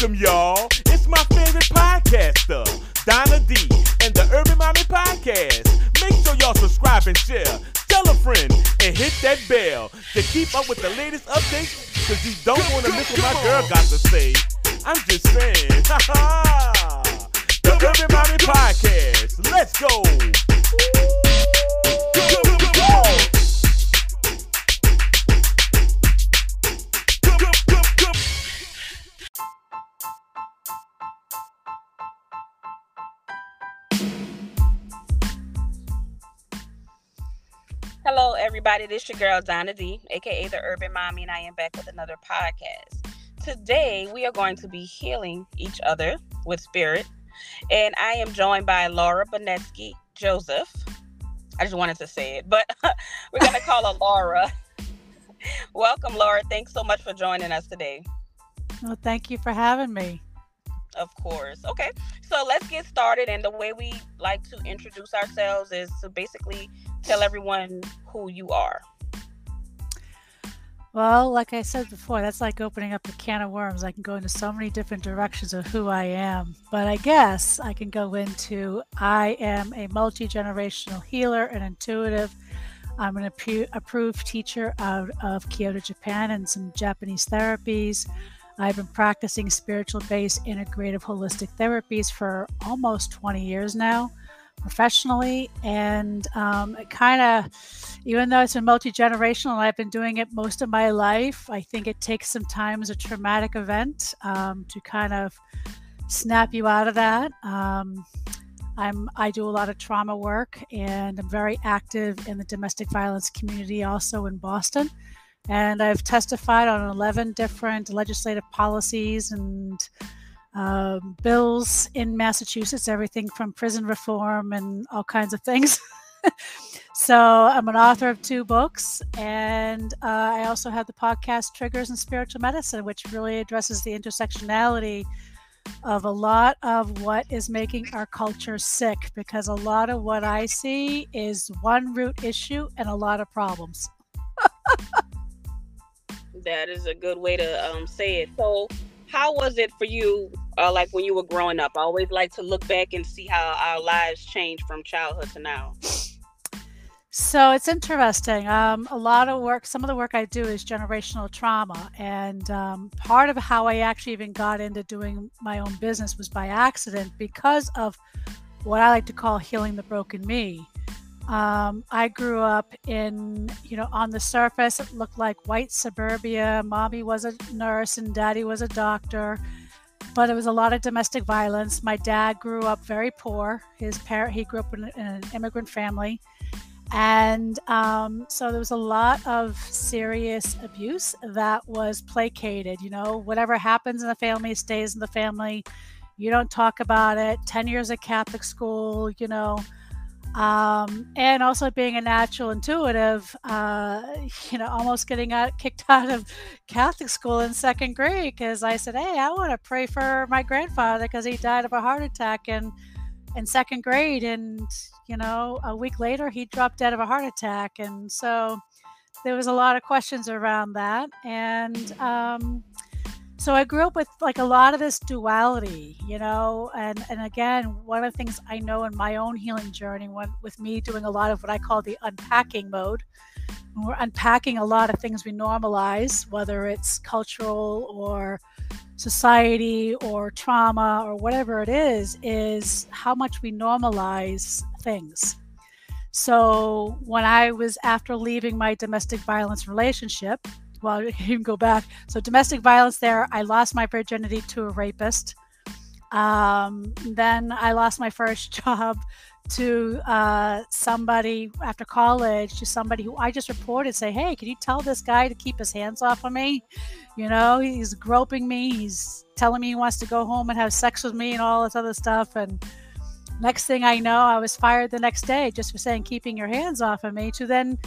Welcome, y'all. It's my favorite podcaster, Donna D, and the Urban Mommy Podcast. Make sure y'all subscribe and share. Tell a friend and hit that bell to keep up with the latest updates, because you don't want to miss what my girl got to say. I'm just saying. the Urban Mommy Podcast. Let's go. Hello, everybody. This is your girl Donna D, aka the Urban Mommy, and I am back with another podcast. Today, we are going to be healing each other with spirit, and I am joined by Laura Bonetszky Joseph. I just wanted to say it, but we're going to call her Laura. Welcome, Laura. Thanks so much for joining us today. Well, thank you for having me. Of course. Okay, so let's get started. And the way we like to introduce ourselves is to basically tell everyone who you are. Well, like I said before, that's like opening up a can of worms. I can go into so many different directions of who I am. But I guess I can go into I am a multi generational healer and intuitive. I'm an approved teacher out of Kyoto, Japan, and some Japanese therapies. I've been practicing spiritual based integrative holistic therapies for almost 20 years now professionally. And um, it kind of, even though it's been multi generational I've been doing it most of my life, I think it takes some time as a traumatic event um, to kind of snap you out of that. Um, I'm, I do a lot of trauma work and I'm very active in the domestic violence community also in Boston. And I've testified on 11 different legislative policies and uh, bills in Massachusetts, everything from prison reform and all kinds of things. so I'm an author of two books, and uh, I also have the podcast Triggers and Spiritual Medicine, which really addresses the intersectionality of a lot of what is making our culture sick. Because a lot of what I see is one root issue and a lot of problems. that is a good way to um, say it. So how was it for you uh, like when you were growing up? I always like to look back and see how our lives changed from childhood to now. So it's interesting um, a lot of work some of the work i do is generational trauma and um, part of how i actually even got into doing my own business was by accident because of what i like to call healing the broken me um, I grew up in, you know, on the surface, it looked like white suburbia. Mommy was a nurse and daddy was a doctor, but it was a lot of domestic violence. My dad grew up very poor. His parent, he grew up in, in an immigrant family. And um, so there was a lot of serious abuse that was placated. You know, whatever happens in the family stays in the family. You don't talk about it. 10 years at Catholic school, you know, um, and also being a natural intuitive, uh, you know, almost getting out, kicked out of Catholic school in second grade because I said, "Hey, I want to pray for my grandfather because he died of a heart attack in in second grade," and you know, a week later he dropped dead of a heart attack, and so there was a lot of questions around that, and um, so I grew up with like a lot of this duality, you know, and and again, one of the things I know in my own healing journey, when, with me doing a lot of what I call the unpacking mode, we're unpacking a lot of things we normalize, whether it's cultural or society or trauma or whatever it is, is how much we normalize things. So when I was after leaving my domestic violence relationship, well, you can go back. So domestic violence there, I lost my virginity to a rapist. Um, then I lost my first job to uh, somebody after college, to somebody who I just reported, say, hey, can you tell this guy to keep his hands off of me? You know, he's groping me. He's telling me he wants to go home and have sex with me and all this other stuff. And next thing I know, I was fired the next day just for saying, keeping your hands off of me, to then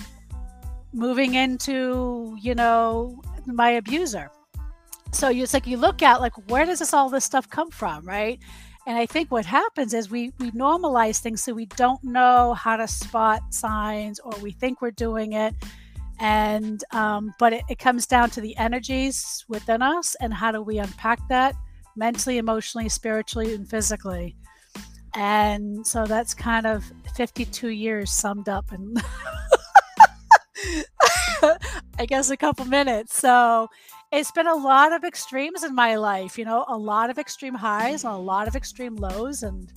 moving into, you know, my abuser. So it's like you look at like where does this all this stuff come from, right? And I think what happens is we we normalize things so we don't know how to spot signs or we think we're doing it. And um, but it, it comes down to the energies within us and how do we unpack that mentally, emotionally, spiritually, and physically. And so that's kind of 52 years summed up in, I guess, a couple minutes. So it's been a lot of extremes in my life, you know, a lot of extreme highs and a lot of extreme lows. And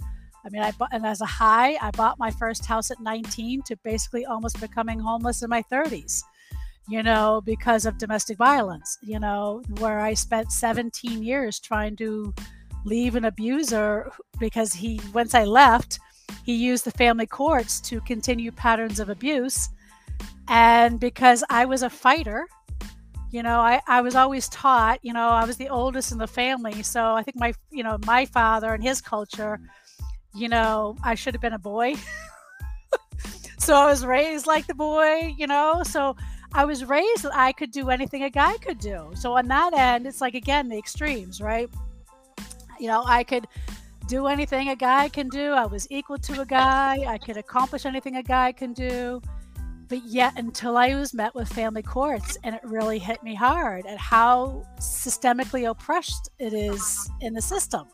I mean, I bought, and as a high, I bought my first house at 19 to basically almost becoming homeless in my 30s, you know, because of domestic violence, you know, where I spent 17 years trying to leave an abuser because he, once I left, he used the family courts to continue patterns of abuse. And because I was a fighter, you know, I, I was always taught, you know, I was the oldest in the family. So I think my, you know, my father and his culture you know, I should have been a boy. so I was raised like the boy, you know. So I was raised that I could do anything a guy could do. So on that end, it's like again the extremes, right? You know, I could do anything a guy can do. I was equal to a guy. I could accomplish anything a guy can do. But yet, until I was met with family courts, and it really hit me hard at how systemically oppressed it is in the system.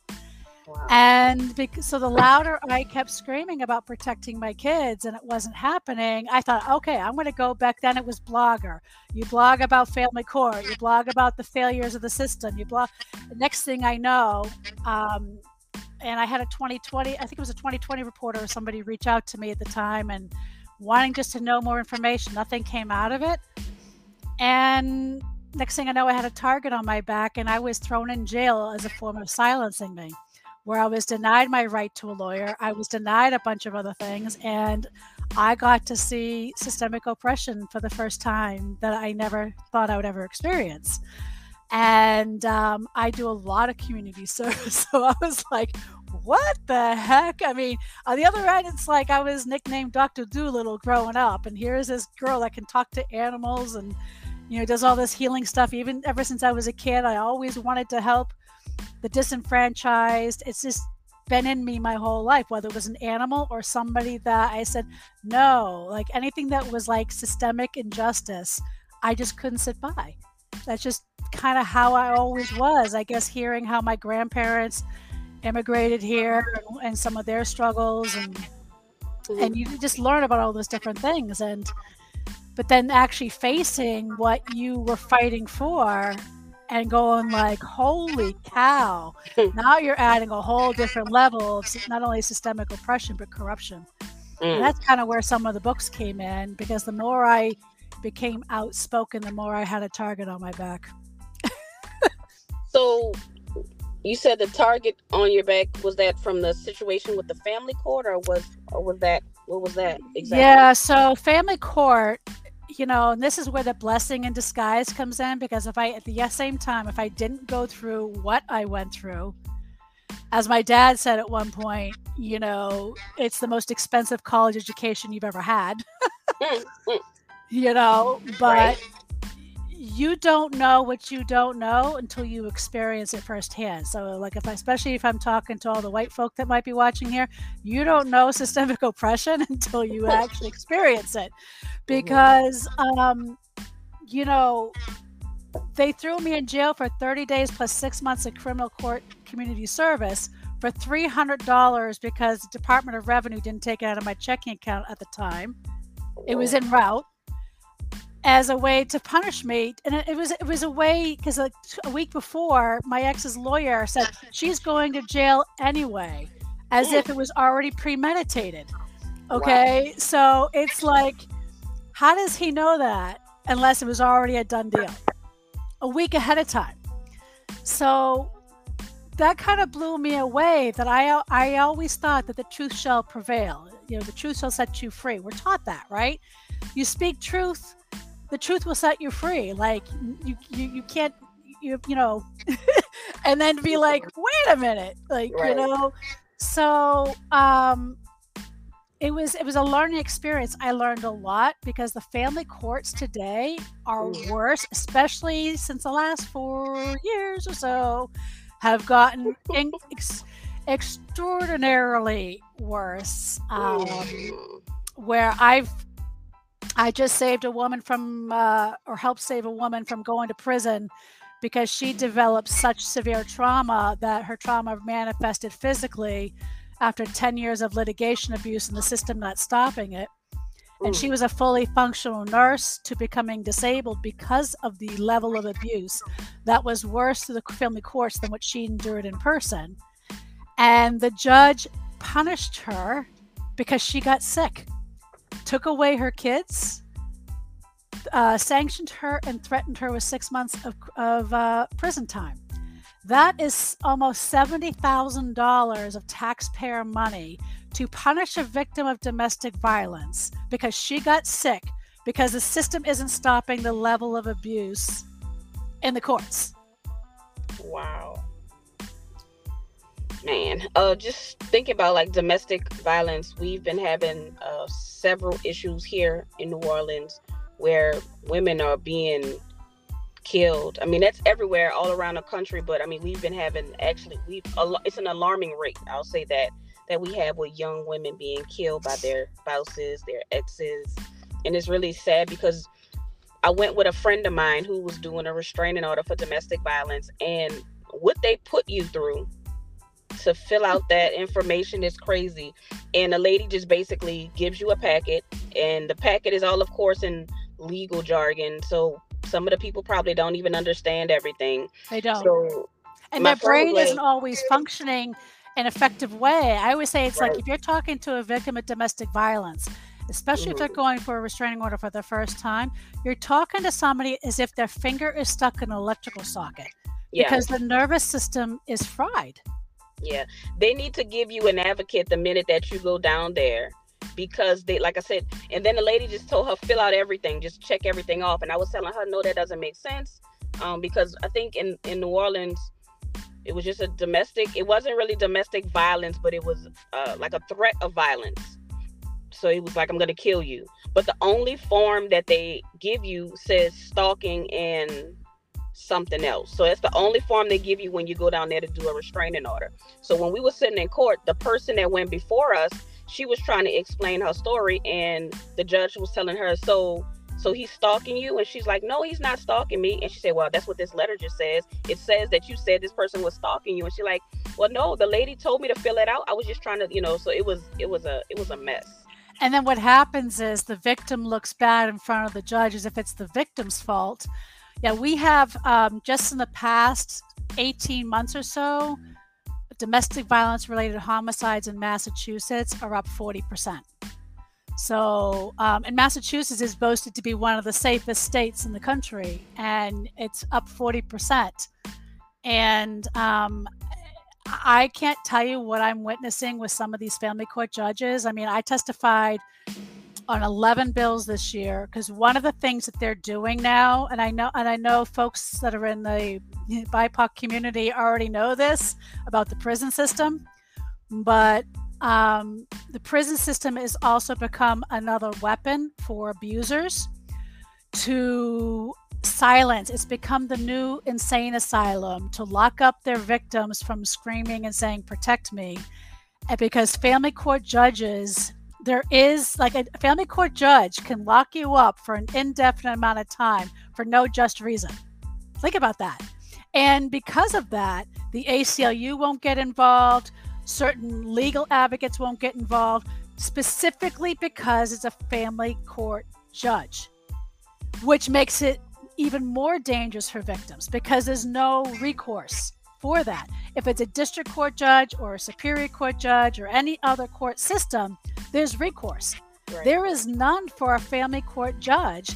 And because, so the louder I kept screaming about protecting my kids and it wasn't happening, I thought, okay, I'm going to go back then. It was Blogger. You blog about family court. You blog about the failures of the system. You blog. The next thing I know, um, and I had a 2020, I think it was a 2020 reporter or somebody reach out to me at the time and wanting just to know more information. Nothing came out of it. And next thing I know, I had a target on my back and I was thrown in jail as a form of silencing me where I was denied my right to a lawyer. I was denied a bunch of other things. And I got to see systemic oppression for the first time that I never thought I would ever experience. And um, I do a lot of community service. So I was like, what the heck? I mean, on the other end, it's like I was nicknamed Dr. Dolittle growing up. And here's this girl that can talk to animals and, you know, does all this healing stuff. Even ever since I was a kid, I always wanted to help the disenfranchised. It's just been in me my whole life, whether it was an animal or somebody that I said, no, like anything that was like systemic injustice, I just couldn't sit by. That's just kind of how I always was. I guess hearing how my grandparents immigrated here and some of their struggles and and you just learn about all those different things and but then actually facing what you were fighting for and going like, holy cow! now you're adding a whole different level of not only systemic oppression but corruption. Mm. And that's kind of where some of the books came in because the more I became outspoken, the more I had a target on my back. so you said the target on your back was that from the situation with the family court or was or was that what was that exactly? Yeah, so family court you know, and this is where the blessing in disguise comes in because if I, at the same time, if I didn't go through what I went through, as my dad said at one point, you know, it's the most expensive college education you've ever had. Mm, mm. you know, but right. You don't know what you don't know until you experience it firsthand. So, like, if I, especially if I'm talking to all the white folk that might be watching here, you don't know systemic oppression until you actually experience it because um, you know they threw me in jail for 30 days plus six months of criminal court community service for $300 because the Department of Revenue didn't take it out of my checking account at the time. It was en route as a way to punish me, and it, was it was a way because a, a week before my ex's lawyer said she's going to jail anyway, as if it was already premeditated. Okay, wow. so it's like how does he know that unless it was already a done deal a week ahead of time? So that kind of blew me away that I, I always thought that the truth shall prevail. You know, the truth shall set you free. We're taught that, right? You speak truth, the truth will set you free. Like you, you, you can't, you, you know, and then be like, wait a minute, like, right. you know, so, um, it was it was a learning experience. I learned a lot because the family courts today are worse, especially since the last four years or so have gotten ex, extraordinarily worse. Um, where I've I just saved a woman from uh, or helped save a woman from going to prison because she developed such severe trauma that her trauma manifested physically after 10 years of litigation abuse and the system not stopping it. And she was a fully functional nurse to becoming disabled because of the level of abuse that was worse to the family courts than what she endured in person. And the judge punished her because she got sick, took away her kids, uh, sanctioned her, and threatened her with six months of, of uh, prison time. That is almost $70,000 of taxpayer money to punish a victim of domestic violence because she got sick because the system isn't stopping the level of abuse in the courts. Wow. Man, uh, just thinking about like domestic violence, we've been having uh, several issues here in New Orleans where women are being killed. I mean, that's everywhere, all around the country. But I mean, we've been having actually, we it's an alarming rate. I'll say that that we have with young women being killed by their spouses, their exes, and it's really sad because I went with a friend of mine who was doing a restraining order for domestic violence, and what they put you through to fill out that information is crazy. And the lady just basically gives you a packet, and the packet is all, of course, in legal jargon. So some of the people probably don't even understand everything. They don't. So and my their brain friend isn't always functioning in an effective way. I always say it's like if you're talking to a victim of domestic violence, especially if mm-hmm. they're going for a restraining order for the first time, you're talking to somebody as if their finger is stuck in an electrical socket yeah, because the nervous system is fried. Yeah, they need to give you an advocate the minute that you go down there because they, like I said, and then the lady just told her fill out everything, just check everything off, and I was telling her no, that doesn't make sense, um, because I think in in New Orleans. It was just a domestic. It wasn't really domestic violence, but it was uh, like a threat of violence. So he was like, "I'm gonna kill you." But the only form that they give you says stalking and something else. So that's the only form they give you when you go down there to do a restraining order. So when we were sitting in court, the person that went before us, she was trying to explain her story, and the judge was telling her, "So, so he's stalking you?" And she's like, "No, he's not stalking me." And she said, "Well, that's what this letter just says. It says that you said this person was stalking you." And she like, "Well, no, the lady told me to fill it out. I was just trying to, you know." So it was, it was a, it was a mess. And then what happens is the victim looks bad in front of the judge as if it's the victim's fault. Yeah, we have um, just in the past 18 months or so, domestic violence related homicides in Massachusetts are up 40%. So, um, and Massachusetts is boasted to be one of the safest states in the country, and it's up 40%. And um, I can't tell you what I'm witnessing with some of these family court judges. I mean, I testified on 11 bills this year because one of the things that they're doing now, and I know, and I know folks that are in the BIPOC community already know this about the prison system, but um, the prison system has also become another weapon for abusers to silence. It's become the new insane asylum to lock up their victims from screaming and saying, Protect me. And because family court judges, there is like a family court judge can lock you up for an indefinite amount of time for no just reason. Think about that. And because of that, the ACLU won't get involved, certain legal advocates won't get involved, specifically because it's a family court judge, which makes it even more dangerous for victims because there's no recourse for that. If it's a district court judge or a superior court judge or any other court system, there's recourse. Right. There is none for a family court judge.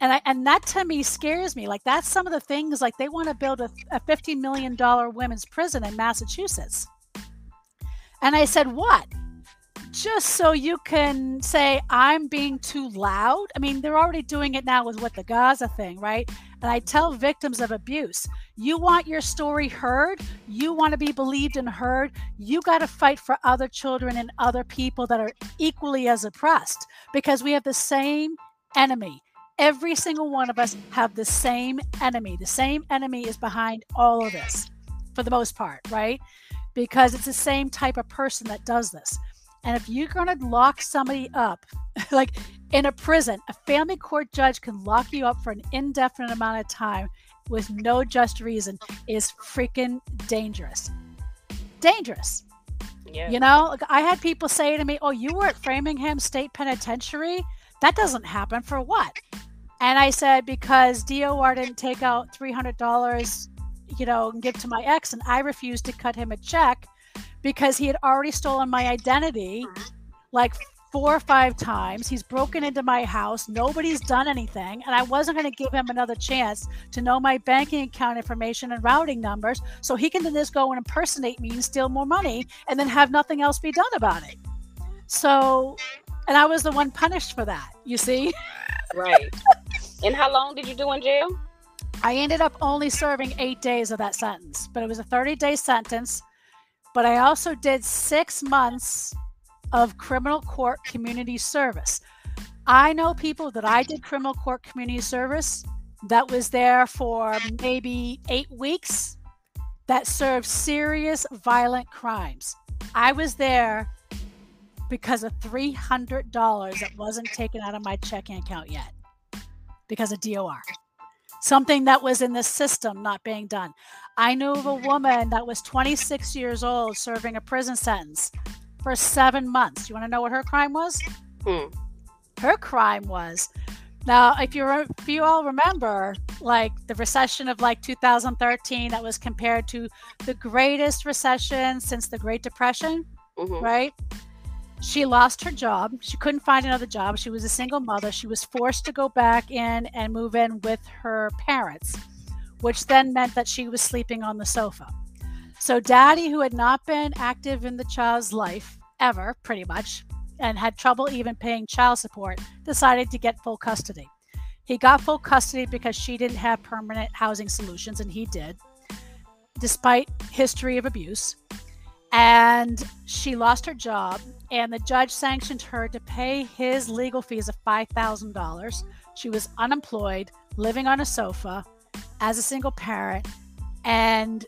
And I, and that to me scares me. Like that's some of the things like they want to build a, a $50 million women's prison in Massachusetts. And I said, what? Just so you can say I'm being too loud. I mean, they're already doing it now with what the Gaza thing, right? And I tell victims of abuse, you want your story heard, you want to be believed and heard, you got to fight for other children and other people that are equally as oppressed because we have the same enemy. Every single one of us have the same enemy. The same enemy is behind all of this for the most part, right? Because it's the same type of person that does this. And if you're going to lock somebody up, like in a prison, a family court judge can lock you up for an indefinite amount of time with no just reason is freaking dangerous. Dangerous. Yeah. You know, like, I had people say to me, "Oh, you were at Framingham State Penitentiary? That doesn't happen for what?" And I said, "Because DOR didn't take out three hundred dollars, you know, and give to my ex, and I refused to cut him a check because he had already stolen my identity, like four or five times. He's broken into my house. Nobody's done anything. And I wasn't going to give him another chance to know my banking account information and routing numbers so he can then just go and impersonate me and steal more money and then have nothing else be done about it. So, and I was the one punished for that, you see? Right. and how long did you do in jail? I ended up only serving eight days of that sentence, but it was a 30 day sentence. But I also did six months of criminal court community service. I know people that I did criminal court community service that was there for maybe eight weeks that served serious violent crimes. I was there because of $300 that wasn't taken out of my checking account yet because of DOR. Something that was in the system not being done. I knew of a woman that was 26 years old serving a prison sentence for seven months. You want to know what her crime was? Hmm. Her crime was now, if you re- if you all remember, like the recession of like 2013, that was compared to the greatest recession since the Great Depression, Mhm. right? She lost her job. She couldn't find another job. She was a single mother. She was forced to go back in and move in with her parents, which then meant that she was sleeping on the sofa. So, daddy, who had not been active in the child's life ever, pretty much, and had trouble even paying child support, decided to get full custody. He got full custody because she didn't have permanent housing solutions, and he did, despite history of abuse. And she lost her job, and the judge sanctioned her to pay his legal fees of $5,000. She was unemployed, living on a sofa as a single parent, and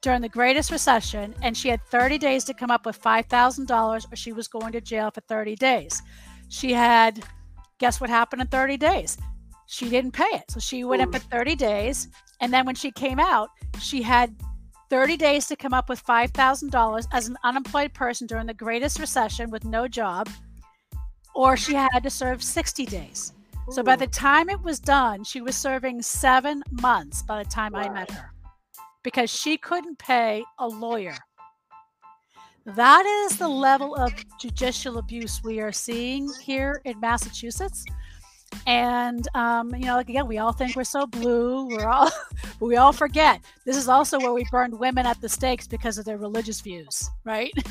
during the greatest recession, and she had 30 days to come up with $5,000 or she was going to jail for 30 days. She had, guess what happened in 30 days? She didn't pay it. So she went in for 30 days. And then when she came out, she had 30 days to come up with $5,000 as an unemployed person during the greatest recession with no job, or she had to serve 60 days. So by the time it was done, she was serving seven months by the time I met her because she couldn't pay a lawyer. That is the level of judicial abuse we are seeing here in Massachusetts. And um, you know, like again, we all think we're so blue. We're all, we all forget this is also where we burned women at the stakes because of their religious views, right?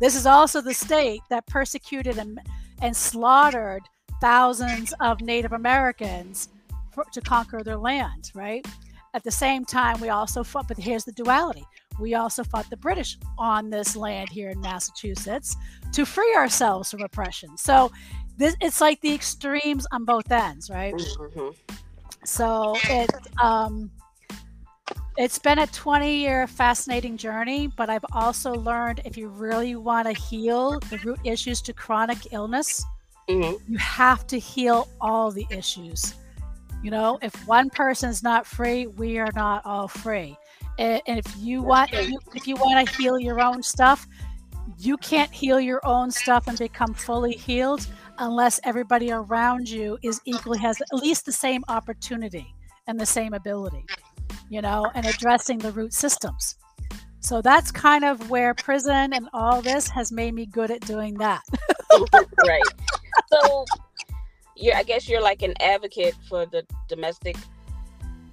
This is also the state that persecuted and, and slaughtered thousands of Native Americans for, to conquer their land, right? At the same time, we also fought, but here's the duality. We also fought the British on this land here in Massachusetts to free ourselves from oppression. So this, it's like the extremes on both ends, right? Mhm. So it um, it's been a 20 year fascinating journey, but I've also learned if you really want to heal the root issues to chronic illness, Mhm. you have to heal all the issues. You know, if one person's not free, we are not all free. And if you want, if you, if you want to heal your own stuff, you can't heal your own stuff and become fully healed unless everybody around you is equally has at least the same opportunity and the same ability. You know, and addressing the root systems. So that's kind of where prison and all this has made me good at doing that. right. So, you're. I guess you're like an advocate for the domestic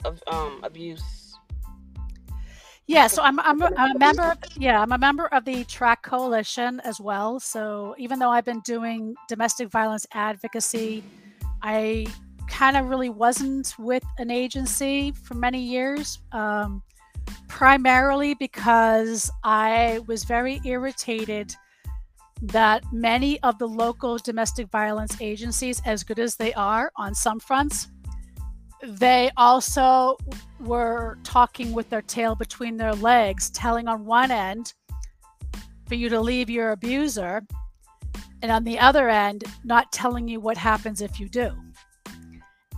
of um abuse. Yeah, so I'm I'm, a- I'm a member. Of, yeah, I'm a member of the Track Coalition as well. So even though I've been doing domestic violence advocacy, I kind of really wasn't with an agency for many years. Um, primarily because I was very irritated that many of the local domestic violence agencies, as good as they are on some fronts, they also were talking with their tail between their legs, telling on one end for you to leave your abuser, and on the other end, not telling you what happens if you do.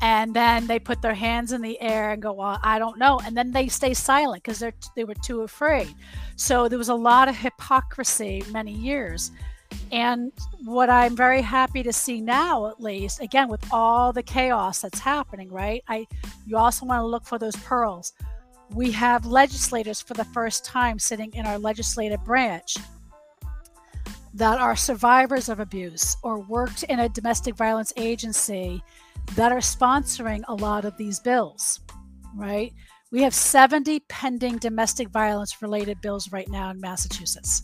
And then they put their hands in the air and go, "Well, I don't know," and then they stay silent because they're they were too afraid. So there was a lot of hypocrisy many years. And what I'm very happy to see now, at least, again with all the chaos that's happening, right? I you also want to look for those pearls. We have legislators for the first time sitting in our legislative branch that are survivors of abuse or worked in a domestic violence agency that are sponsoring a lot of these bills, right? We have 70 pending domestic violence related bills right now in Massachusetts.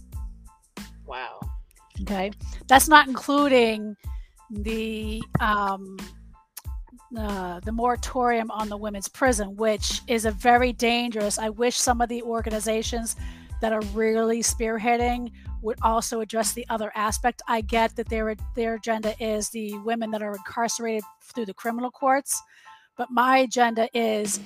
Wow. Okay. That's not including the um, uh, the moratorium on the women's prison, which is a very dangerous. I wish some of the organizations that are really spearheading would also address the other aspect. I get that their their agenda is the women that are incarcerated through the criminal courts, but my agenda is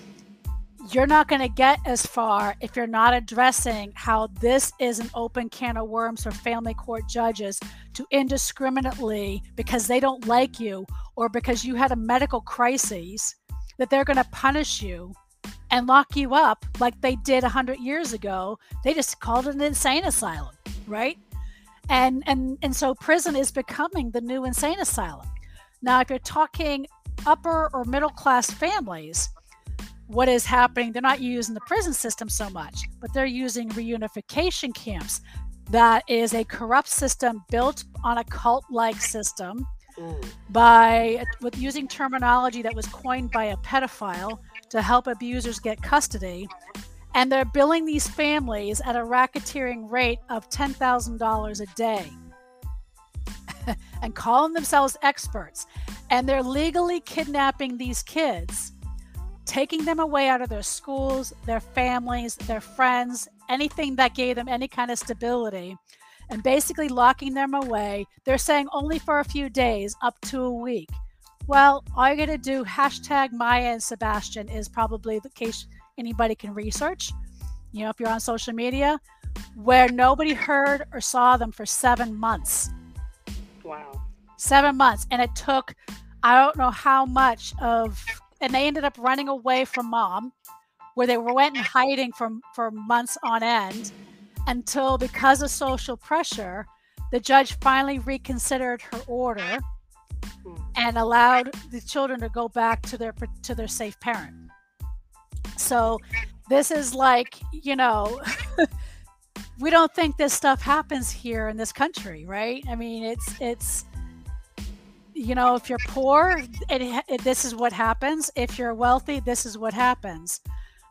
you're not going to get as far if you're not addressing how this is an open can of worms for family court judges to indiscriminately because they don't like you or because you had a medical crisis that they're going to punish you and lock you up like they did 100 years ago they just called it an insane asylum right? And and and so prison is becoming the new insane asylum. Now, if you're talking upper or middle class families, what is happening? They're not using the prison system so much, but they're using reunification camps. That is a corrupt system built on a cult-like system mm. by with using terminology that was coined by a pedophile to help abusers get custody and they're billing these families at a racketeering rate of $10,000 a day and calling themselves experts. And they're legally kidnapping these kids, taking them away out of their schools, their families, their friends, anything that gave them any kind of stability, and basically locking them away. They're saying only for a few days, up to a week. Well, all you're going to do, hashtag Maya and Sebastian is probably the case anybody can research, you know, if you're on social media, where nobody heard or saw them for seven months. Wow. Seven months. And it took, I don't know how much of, and they ended up running away from mom, where they went and hiding from for months on end until because of social pressure, the judge finally reconsidered her order hmm. and allowed the children to go back to their to their safe parent. So this is like, you know, we don't think this stuff happens here in this country, right? I mean, it's it's you know, if you're poor, it, it, this is what happens. If you're wealthy, this is what happens.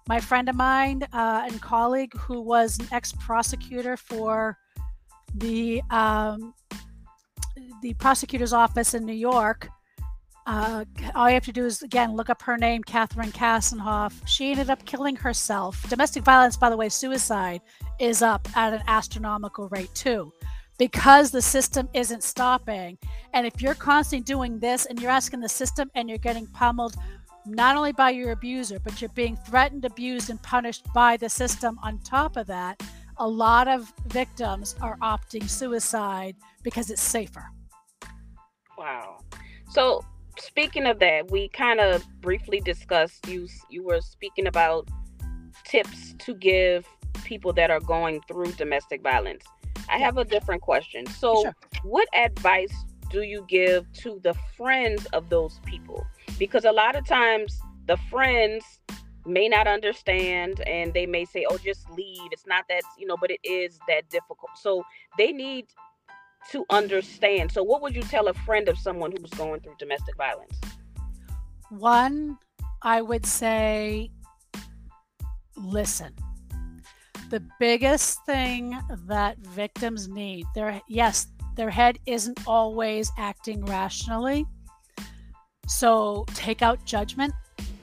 My friend of mine uh, and colleague, who was an ex-prosecutor for the um, the prosecutor's office in New York, uh, all you have to do is again look up her name, Catherine Kassenoff. She ended up killing herself. Domestic violence, by the way, suicide is up at an astronomical rate too, because the system isn't stopping. And if you're constantly doing this and you're asking the system and you're getting pummeled not only by your abuser, but you're being threatened, abused, and punished by the system on top of that, a lot of victims are opting suicide because it's safer. Wow. So speaking of that, we kind of briefly discussed you you were speaking about tips to give people that are going through domestic violence. I have a different question. So, sure. what advice do you give to the friends of those people? Because a lot of times the friends may not understand and they may say, "Oh, just leave. It's not that, you know, but it is that difficult." So, they need to understand. So, what would you tell a friend of someone who's going through domestic violence? One, I would say listen. The biggest thing that victims need, their yes, their head isn't always acting rationally. So take out judgment.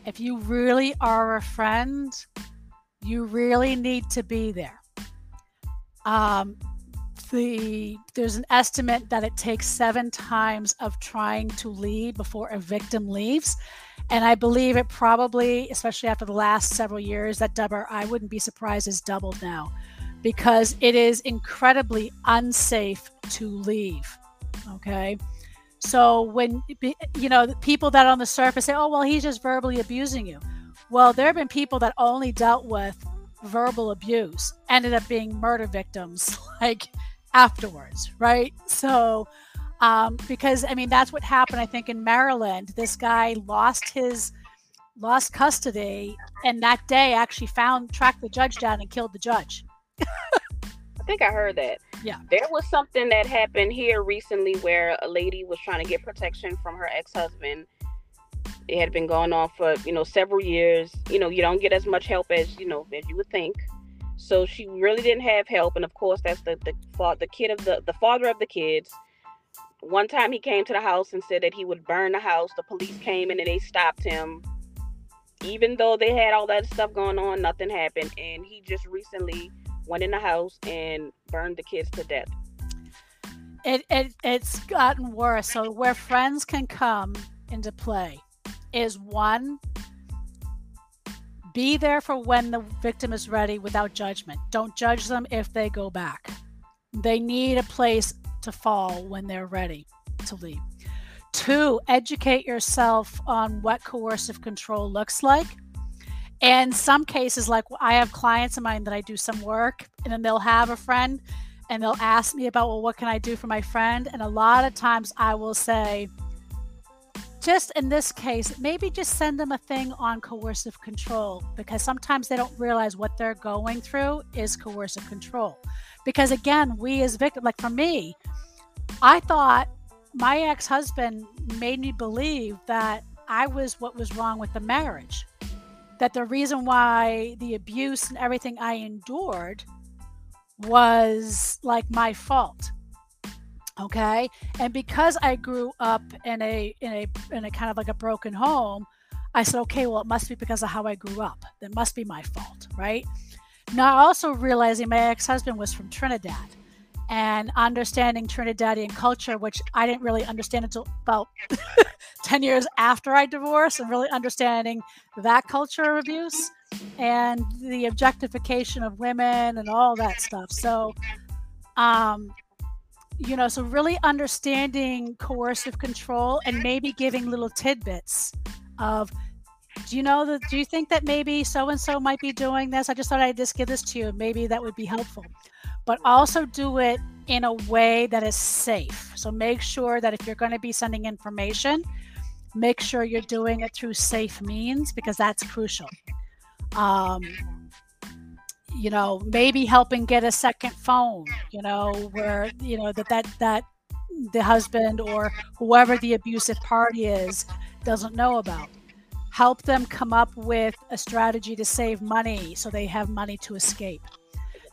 If you really are a friend, you really need to be there. Um, the there's an estimate that it takes seven times of trying to leave before a victim leaves. And i believe it probably especially after the last several years that number i wouldn't be surprised is doubled now because it is incredibly unsafe to leave okay? So when you know people that on the surface say, "Oh, well, he's just verbally abusing you," well, there have been people that only dealt with verbal abuse ended up being murder victims like afterwards, right? So um, because I mean that's what happened. I think in Maryland, this guy lost his lost custody, and that day actually found tracked the judge down and killed the judge. I think I heard that. Yeah. There was something that happened here recently where a lady was trying to get protection from her ex-husband. It had been going on for, you know, several years. You know, you don't get as much help as, you know, as you would think. So she really didn't have help. And of course that's the the, the kid of the the father of the kids one time he came to the house and said that he would burn the house. The police came in and they stopped him. Even though they had all that stuff going on, nothing happened. And he just recently went in the house and burned the kids to death. It, it it's gotten worse. So where friends can come into play is one be there for when the victim is ready without judgment. Don't judge them if they go back. They need a place to fall when they're ready to leave. Two, educate yourself on what coercive control looks like. And some cases, like I have clients of mine that I do some work, and then they'll have a friend and they'll ask me about, well, what can I do for my friend? And a lot of times I will say, just in this case, maybe just send them a thing on coercive control because sometimes they don't realize what they're going through is coercive control. Because again, we as victims, like for me, I thought my ex husband made me believe that I was what was wrong with the marriage. That the reason why the abuse and everything I endured was like my fault. Okay. And because I grew up in a in a in a kind of like a broken home, I said, okay, well, it must be because of how I grew up. That must be my fault, right? Now also realizing my ex-husband was from Trinidad and understanding Trinidadian culture, which I didn't really understand until about 10 years after I divorced, and really understanding that culture of abuse and the objectification of women and all that stuff. So, um, you know, so really understanding coercive control and maybe giving little tidbits of, do you know that, do you think that maybe so and so might be doing this? I just thought I'd just give this to you. Maybe that would be helpful but also do it in a way that is safe. So make sure that if you're going to be sending information, make sure you're doing it through safe means because that's crucial. Um, you know, maybe helping get a second phone, you know, where, you know, that, that, that the husband or whoever the abusive party is doesn't know about. Help them come up with a strategy to save money so they have money to escape.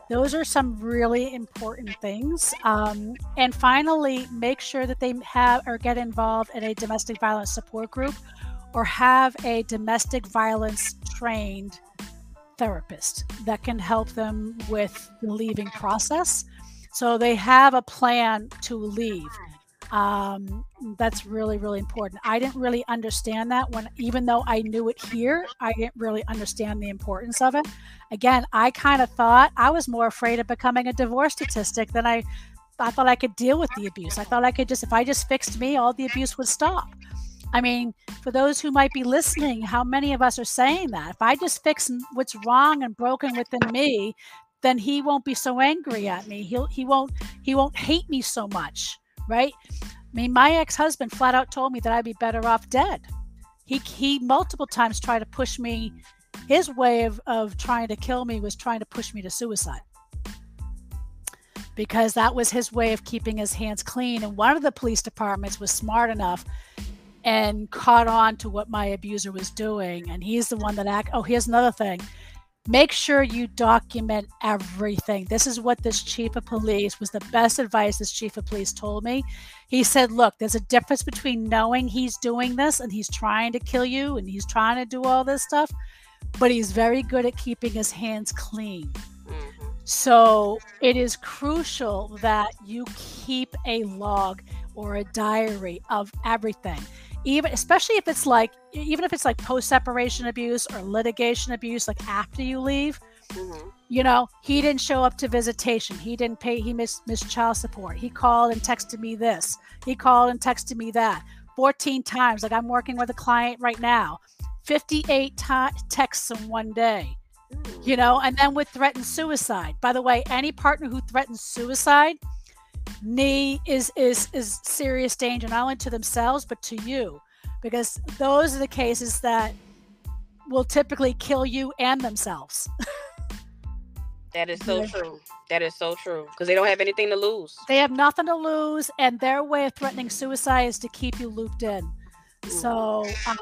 Those are some really important things. Um, and finally, make sure that they have or get involved in a domestic violence support group or have a domestic violence trained therapist that can help them with the leaving process. So they have a plan to leave. Um, that's really really important. I didn't really understand that when even though i knew it here i didn't really understand the importance of it. Again i kind of thought i was more afraid of becoming a divorce statistic than i i thought i could deal with the abuse. I thought i could just if i just fixed me all the abuse would stop i mean for those who might be listening how many of us are saying that if i just fix what's wrong and broken within me then he won't be so angry at me he'll he won't he won't hate me so much right? I mean, my ex husband flat out told me that I'd be better off dead. He, he multiple times tried to push me. His way of, of trying to kill me was trying to push me to suicide because that was his way of keeping his hands clean. And one of the police departments was smart enough and caught on to what my abuser was doing. And he's the one that act. Oh, here's another thing make sure you document everything. This is what this chief of police was the best advice this chief of police told me. He said, Look, there's a difference between knowing he's doing this and he's trying to kill you and he's trying to do all this stuff, but he's very good at keeping his hands clean. Mm-hmm. So it is crucial that you keep a log or a diary of everything even especially if it's like even if it's like post separation abuse or litigation abuse like after you leave Mhm. You know, he didn't show up to visitation. He didn't pay. He missed missed child support. He called and texted me this. He called and texted me that. 14 times. Like I'm working with a client right now. 58 ti texts in one day. Mm. You know, and then with threatened suicide. By the way, any partner who threatens suicide, knee is is is serious danger not only to themselves but to you, because those are the cases that will typically kill you and themselves. That is so true. That is so true because they don't have anything to lose. they have nothing to lose, and their way of threatening suicide is to keep you looped in. So, um,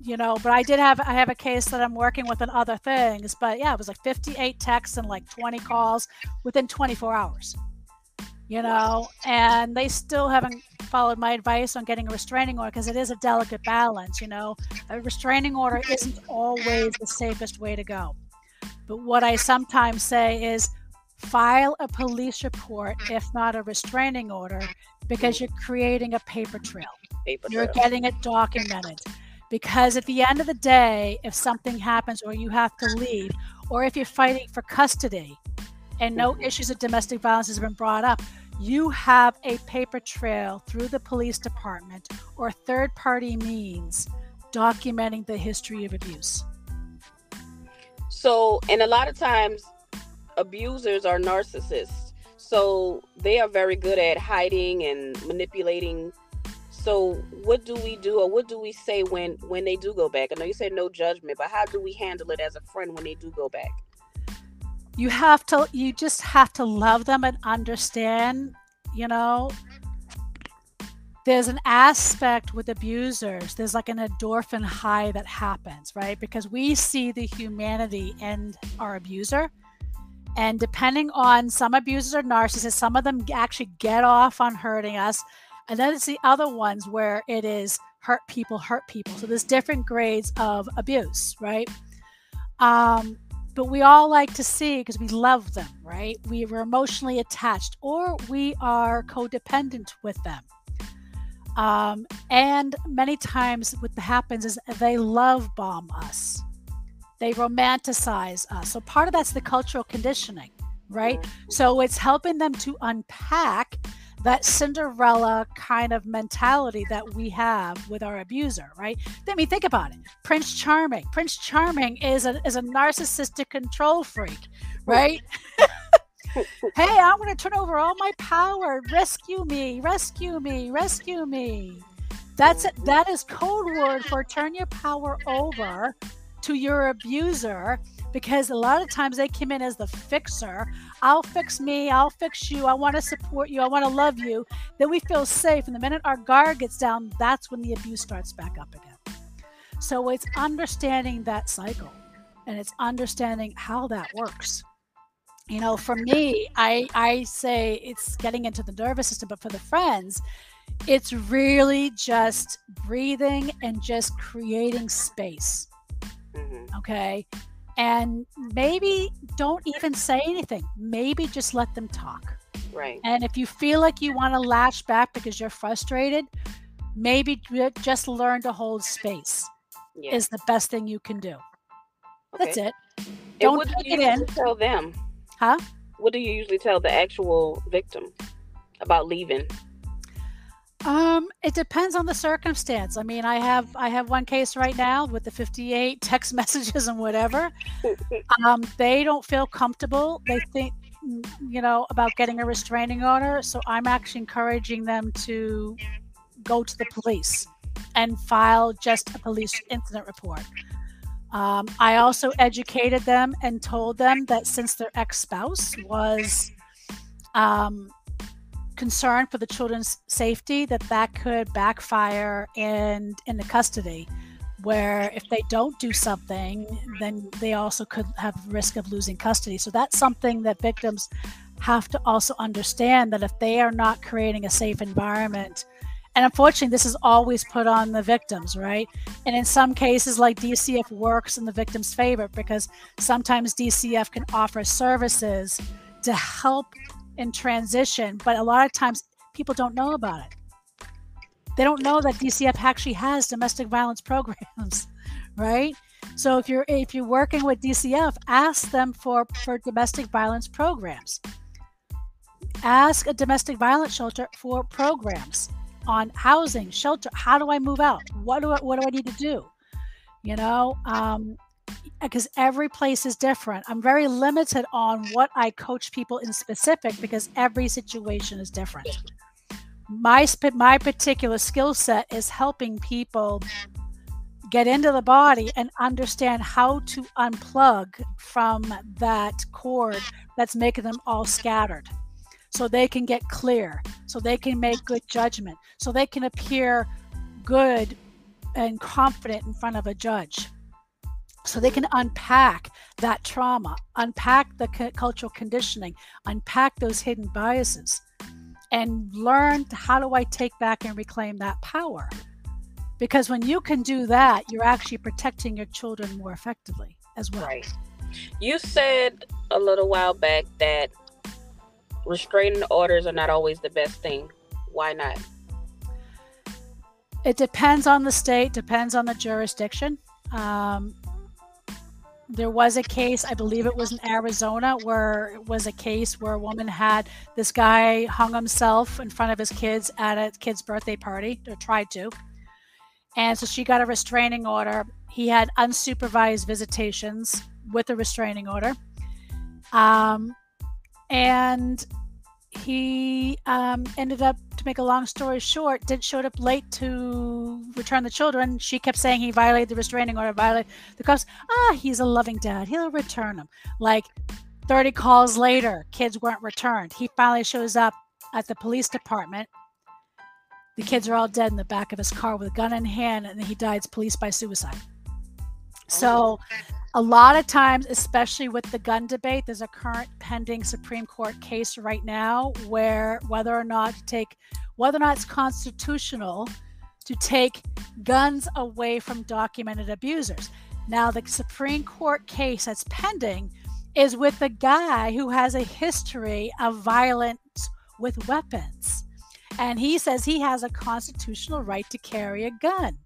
you know, but I did have I have a case that I'm working with on other things, but yeah, it was like 58 texts and like 20 calls within 24 hours. You know, and they still haven't followed my advice on getting a restraining order because it is a delicate balance. You know, a restraining order isn't always the safest way to go. But what I sometimes say is file a police report, if not a restraining order, because you're creating a paper trail. Paper trail. You're getting it documented. Because at the end of the day, if something happens or you have to leave, or if you're fighting for custody and no Mhm. issues of domestic violence has been brought up, you have a paper trail through the police department or third party means documenting the history of abuse. So, and a lot of times, abusers are narcissists. So they are very good at hiding and manipulating. So, what do we do, or what do we say when when they do go back? I know you said no judgment, but how do we handle it as a friend when they do go back? You have to you just have to love them and understand you know there's an aspect with abusers there's like an endorphin high that happens right? Because we see the humanity in our abuser. And depending on some abusers are narcissists some of them actually get off on hurting us. And then it's the other ones where it is hurt people hurt people. So there's different grades of abuse right? Um but we all like to see because we love them, right? We were emotionally attached or we are codependent with them. Um, and many times, what happens is they love bomb us, they romanticize us. So, part of that's the cultural conditioning, right? So, it's helping them to unpack that Cinderella kind of mentality that we have with our abuser, right? I mean, think about it. Prince Charming. Prince Charming is a is a narcissistic control freak, right? hey, I'm going to turn over all my power. Rescue me! Rescue me! Rescue me! That's it. That is code word for turn your power over to your abuser because a lot of times they come in as the fixer. I'll fix me. I'll fix you. I want to support you. I want to love you. Then we feel safe. And the minute our guard gets down, that's when the abuse starts back up again. So it's understanding that cycle and it's understanding how that works. You know, for me, I I say it's getting into the nervous system, but for the friends, it's really just breathing and just creating space. Mhm. Okay. And maybe don't even say anything. Maybe just let them talk. Right. And if you feel like you want to lash back because you're frustrated, maybe just learn to hold space Yeah. is the best thing you can do. That's it. Don't what do take you it in. tell them? Huh? What do you usually tell the actual victim about leaving? Um, it depends on the circumstance. I mean, I have I have one case right now with the 58 text messages and whatever. Um, they don't feel comfortable. They think mm, you know about getting a restraining order, so I'm actually encouraging them to go to the police and file just a police incident report. Um, I also educated them and told them that since their ex-spouse was um, concerned for the children's safety that that could backfire in in the custody where if they don't do something then they also could have risk of losing custody. So that's something that victims have to also understand that if they are not creating a safe environment and unfortunately this is always put on the victims right? And in some cases like dcf works in the victim's favor because sometimes dcf can offer services to help in transition, but a lot of times people don't know about it. They don't know that DCF actually has domestic violence programs, right? So if you're if you're working with DCF, ask them for for domestic violence programs. Ask a domestic violence shelter for programs on housing, shelter. How do I move out? What do I, what do I need to do? You know, um, because every place is different. I'm very limited on what I coach people in specific because every situation is different. My my particular skill set is helping people get into the body and understand how to unplug from that cord that's making them all scattered so they can get clear so they can make good judgment so they can appear good and confident in front of a judge so they can unpack that trauma, unpack the cultural conditioning, unpack those hidden biases, and learn how do I take back and reclaim that power. Because when you can do that, you're actually protecting your children more effectively as well. Right. You said a little while back that restraining orders are not always the best thing. Why not? It depends on the state, depends on the jurisdiction. Um, there was a case, I believe it was in Arizona, where it was a case where a woman had this guy hung himself in front of his kids at a kid's birthday party, or tried to. And so she got a restraining order. He had unsupervised visitations with a restraining order. Um, and he um, ended up to make a long story short did showed up late to return the children. She kept saying he violated the restraining order violated the cops ah he's a loving dad. He'll return them like 30 calls later kids weren't returned. He finally shows up at the police department. The kids are all dead in the back of his car with a gun in hand and he dies police by suicide. So a lot of times, especially with the gun debate, there's a current pending Supreme Court case right now where whether or not to take whether or not it's constitutional to take guns away from documented abusers. Now, the Supreme Court case that's pending is with a guy who has a history of violence with weapons. And he says he has a constitutional right to carry a gun.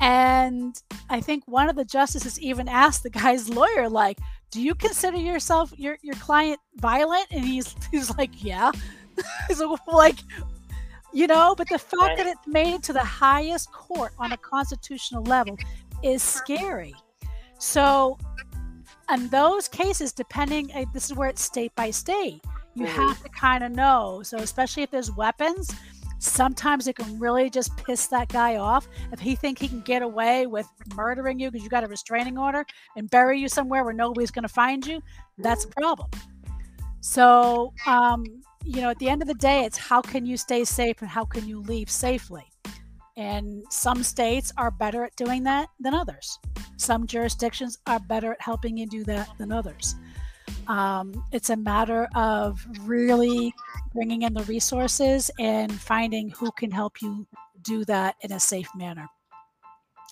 And I think one of the justices even asked the guy's lawyer, like, do you consider yourself your your client violent? And he's he's like, yeah. so like, you know, but the fact that it's made it to the highest court on a constitutional level is scary. So, in those cases, depending, eh, this is where it's state by state. You mm-hmm. have to kind of know. So, especially if there's weapons, sometimes it can really just piss that guy off if he think he can get away with murdering you because you got a restraining order and bury you somewhere where nobody's going to find you that's a problem. So um, you know at the end of the day it's how can you stay safe and how can you leave safely? And some states are better at doing that than others. Some jurisdictions are better at helping you do that than others um, it's a matter of really bringing in the resources and finding who can help you do that in a safe manner.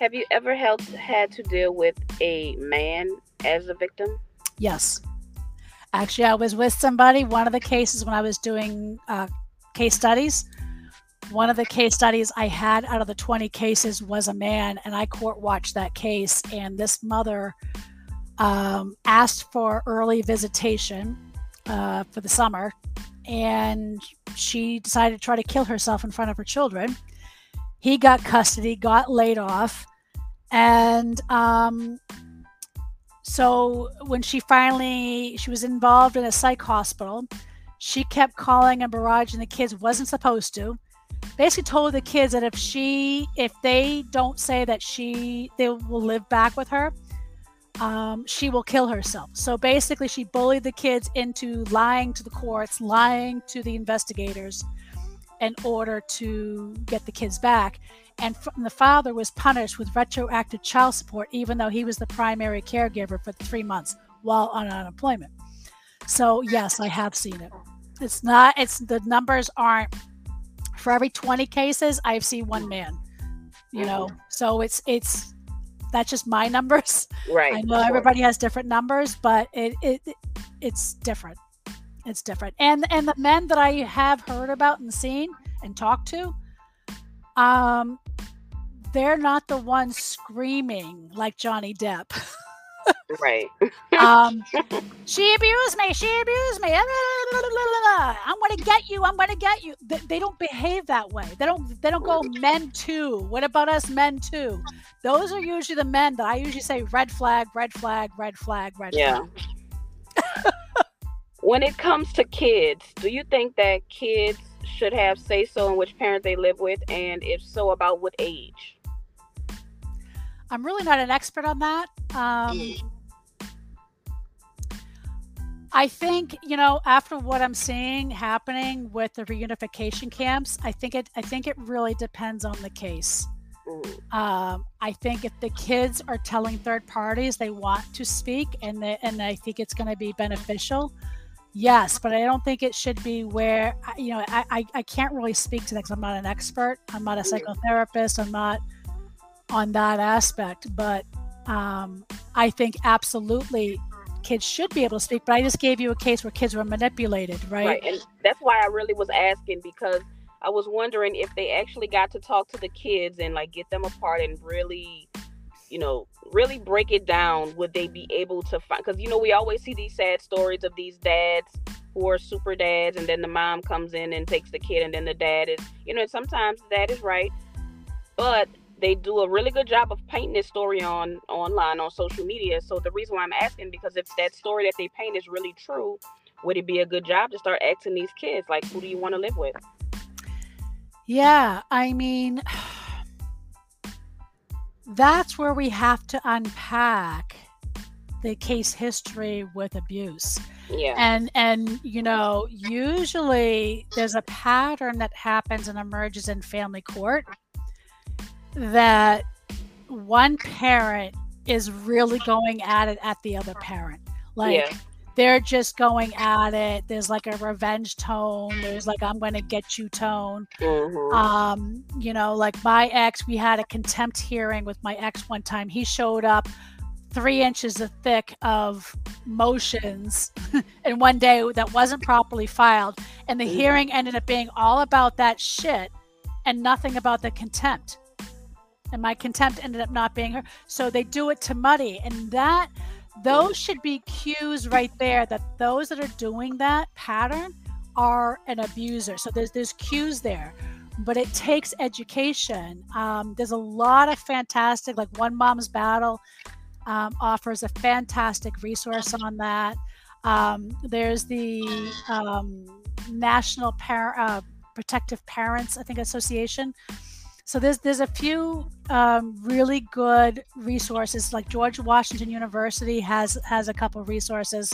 Have you ever held, had to deal with a man as a victim? Yes. Actually, I was with somebody. One of the cases when I was doing uh, case studies, one of the case studies I had out of the 20 cases was a man, and I court watched that case. And this mother um, asked for early visitation uh, for the summer, and she decided to try to kill herself in front of her children. He got custody, got laid off, and um, so when she finally she was involved in a psych hospital, she kept calling and barraging the kids. wasn't supposed to. Basically, told the kids that if she if they don't say that she they will live back with her, um, she will kill herself. So basically, she bullied the kids into lying to the courts, lying to the investigators in order to get the kids back. And the father was punished with retroactive child support, even though he was the primary caregiver for three months while on unemployment. So, yes, I have seen it. It's not, it's the numbers aren't for every 20 cases, I've seen one man, you know, so it's, it's, that's just my numbers. Right. I know everybody has different numbers, but it, it it's different. It's different. And and the men that I have heard about and seen and talked to, um, they're not the ones screaming like Johnny Depp. right. um, she abused me. She abused me. I'm going to get you. I'm going to get you. They, they, don't behave that way. They don't. They don't go men too. What about us men too? Those are usually the men that I usually say red flag, red flag, red flag, red yeah. flag. when it comes to kids, do you think that kids should have say so in which parent they live with, and if so, about what age? I'm really not an expert on that. Um, mm. I think you know after what I'm seeing happening with the reunification camps, I think it I think it really depends on the case. Mm. Um, I think if the kids are telling third parties they want to speak and they, and I think it's going to be beneficial, yes. But I don't think it should be where you know I, I, I can't really speak to that because I'm not an expert. I'm not a mm. psychotherapist. I'm not on that aspect. But um, I think absolutely kids should be able to speak. But I just gave you a case where kids were manipulated, right? Right, and that's why I really was asking because I was wondering if they actually got to talk to the kids and like get them apart and really, you know, really break it down. Would they be able to find? Because you know we always see these sad stories of these dads who are super dads, and then the mom comes in and takes the kid, and then the dad is, you know, sometimes the dad is right, but they do a really good job of painting this story on online on social media. So the reason why I'm asking because if that story that they paint is really true, would it be a good job to start asking these kids like, who do you want to live with? Yeah, I mean, that's where we have to unpack the case history with abuse. Yeah. And and you know, usually there's a pattern that happens and emerges in family court that one parent is really going at it at the other parent. Like yeah. they're just going at it. There's like a revenge tone. There's like I'm going to get you tone. Mm-hmm. Um, you know, like my ex, we had a contempt hearing with my ex one time. He showed up three inches of thick of motions in one day that wasn't properly filed, and the mm-hmm. hearing ended up being all about that shit and nothing about the contempt and my contempt ended up not being her. So they do it to muddy, and that those should be cues right there that those that are doing that pattern are an abuser. So there's there's cues there, but it takes education. Um, there's a lot of fantastic, like One Mom's Battle um, offers a fantastic resource on that. Um, there's the um, National Par- uh, Protective Parents, I think, Association so there's there's a few um, really good resources. Like George Washington University has has a couple resources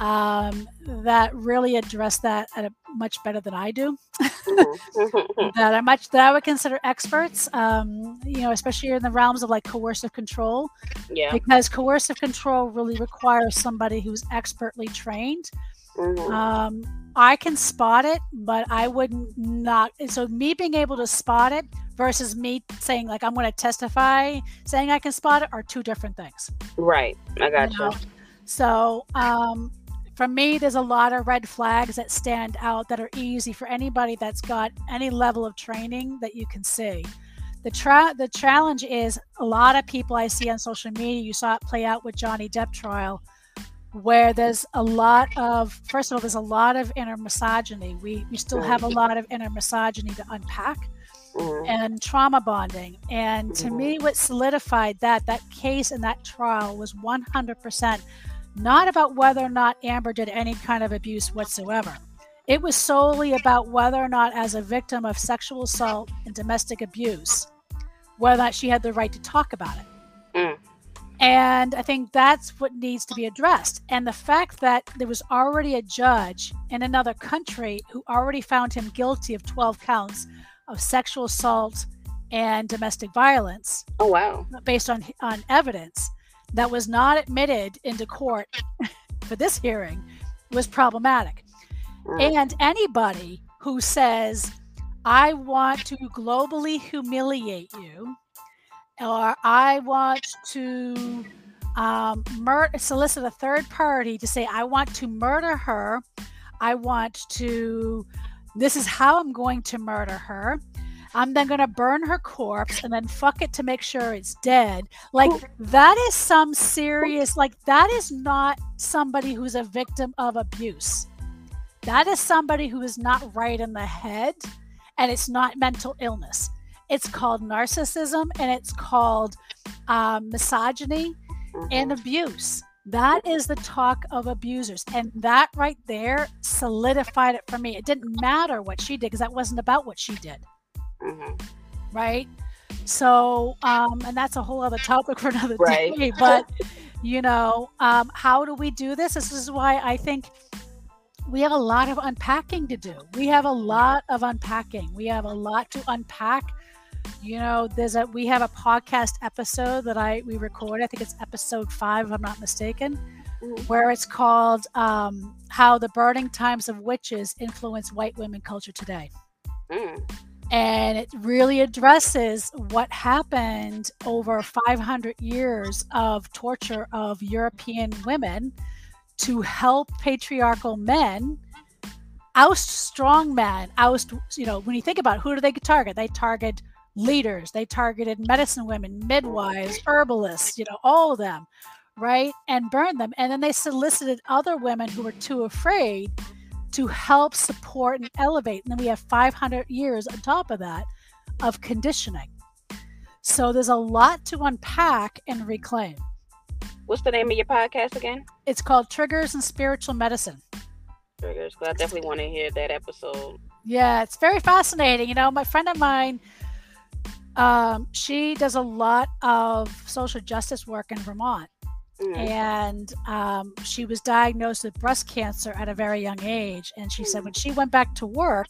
um, that really address that at a much better than I do. Mm-hmm. that are much that I would consider experts. Um, you know, especially in the realms of like coercive control. Yeah. Because coercive control really requires somebody who's expertly trained. Mm-hmm. Um, I can spot it, but I wouldn't not. So me being able to spot it versus me saying like I'm going to testify, saying I can spot it are two different things. Right. I got you. Know? you. So um, for me, there's a lot of red flags that stand out that are easy for anybody that's got any level of training that you can see. The tra- the challenge is a lot of people I see on social media. You saw it play out with Johnny Depp trial where there's a lot of first of all there's a lot of inner misogyny we we still have a mm-hmm. lot of inner misogyny to unpack mm-hmm. and trauma bonding and to mm-hmm. me what solidified that that case and that trial was 100% not about whether or not amber did any kind of abuse whatsoever it was solely about whether or not as a victim of sexual assault and domestic abuse whether or not she had the right to talk about it mm. And I think that's what needs to be addressed. And the fact that there was already a judge in another country who already found him guilty of 12 counts of sexual assault and domestic violence. Oh, wow. Based on, on evidence that was not admitted into court for this hearing was problematic. Mm. And anybody who says, I want to globally humiliate you or I want to um, mur- solicit a third party to say, I want to murder her. I want to, this is how I'm going to murder her. I'm then going to burn her corpse and then fuck it to make sure it's dead. Like, that is some serious, like, that is not somebody who's a victim of abuse. That is somebody who is not right in the head and it's not mental illness. It's called narcissism and it's called um, misogyny and Mhm. abuse. That is the talk of abusers. And that right there solidified it for me. It didn't matter what she did because that wasn't about what she did. Mhm. Right. So, um, and that's a whole other topic for another Right. day. But, you know, um, how do we do this? This is why I think we have a lot of unpacking to do. We have a lot of unpacking. We have a lot to unpack. You know, there's a we have a podcast episode that I we record I think it's episode five, if I'm not mistaken, where it's called um, "How the Burning Times of Witches Influence White Women Culture Today." Mm. and it really addresses what happened over 500 years of torture of European women to help patriarchal men oust strong men, oust, you know, when you think about it, who do they target? They target leaders, they targeted medicine women, midwives, herbalists, you know, all of them, right? And burned them. And then they solicited other women who were too afraid to help support and elevate. And then we have 500 years on top of that of conditioning. So there's a lot to unpack and reclaim. What's the name of your podcast again? It's called Triggers and Spiritual Medicine. Triggers. I definitely want to hear that episode. Yeah, it's very fascinating. You know, my friend of mine, um, she does a lot of social justice work in Vermont. Mm. and um, she was diagnosed with breast cancer at a very young age. And she said when she went back to work,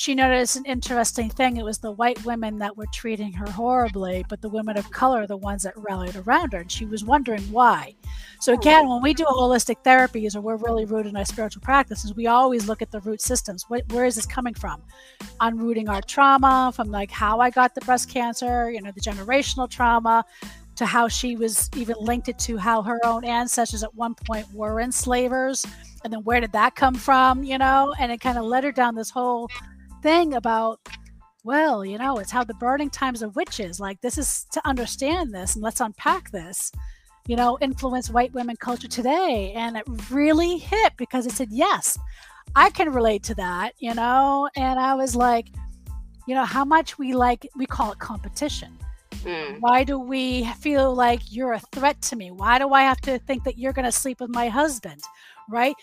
she noticed an interesting thing. It was the white women that were treating her horribly, but the women of color are the ones that rallied around her. And she was wondering why. So, oh. again, when we do holistic therapies or we're really rooted in our spiritual practices, we always look at the root systems. What, where is this coming from? Unrooting our trauma from like how I got the breast cancer, you know, the generational trauma, to how she was even linked it to how her own ancestors at one point were enslavers and then where did that come from you know and it kind of led her down this whole thing about well you know it's how the burning times of witches like this is to understand this and let's unpack this you know influence white women culture today and it really hit because it said yes i can relate to that you know and i was like you know how much we like we call it competition Mm. why do we feel like you're a threat to me? Why do I have to think that you're going to sleep with my husband? Right?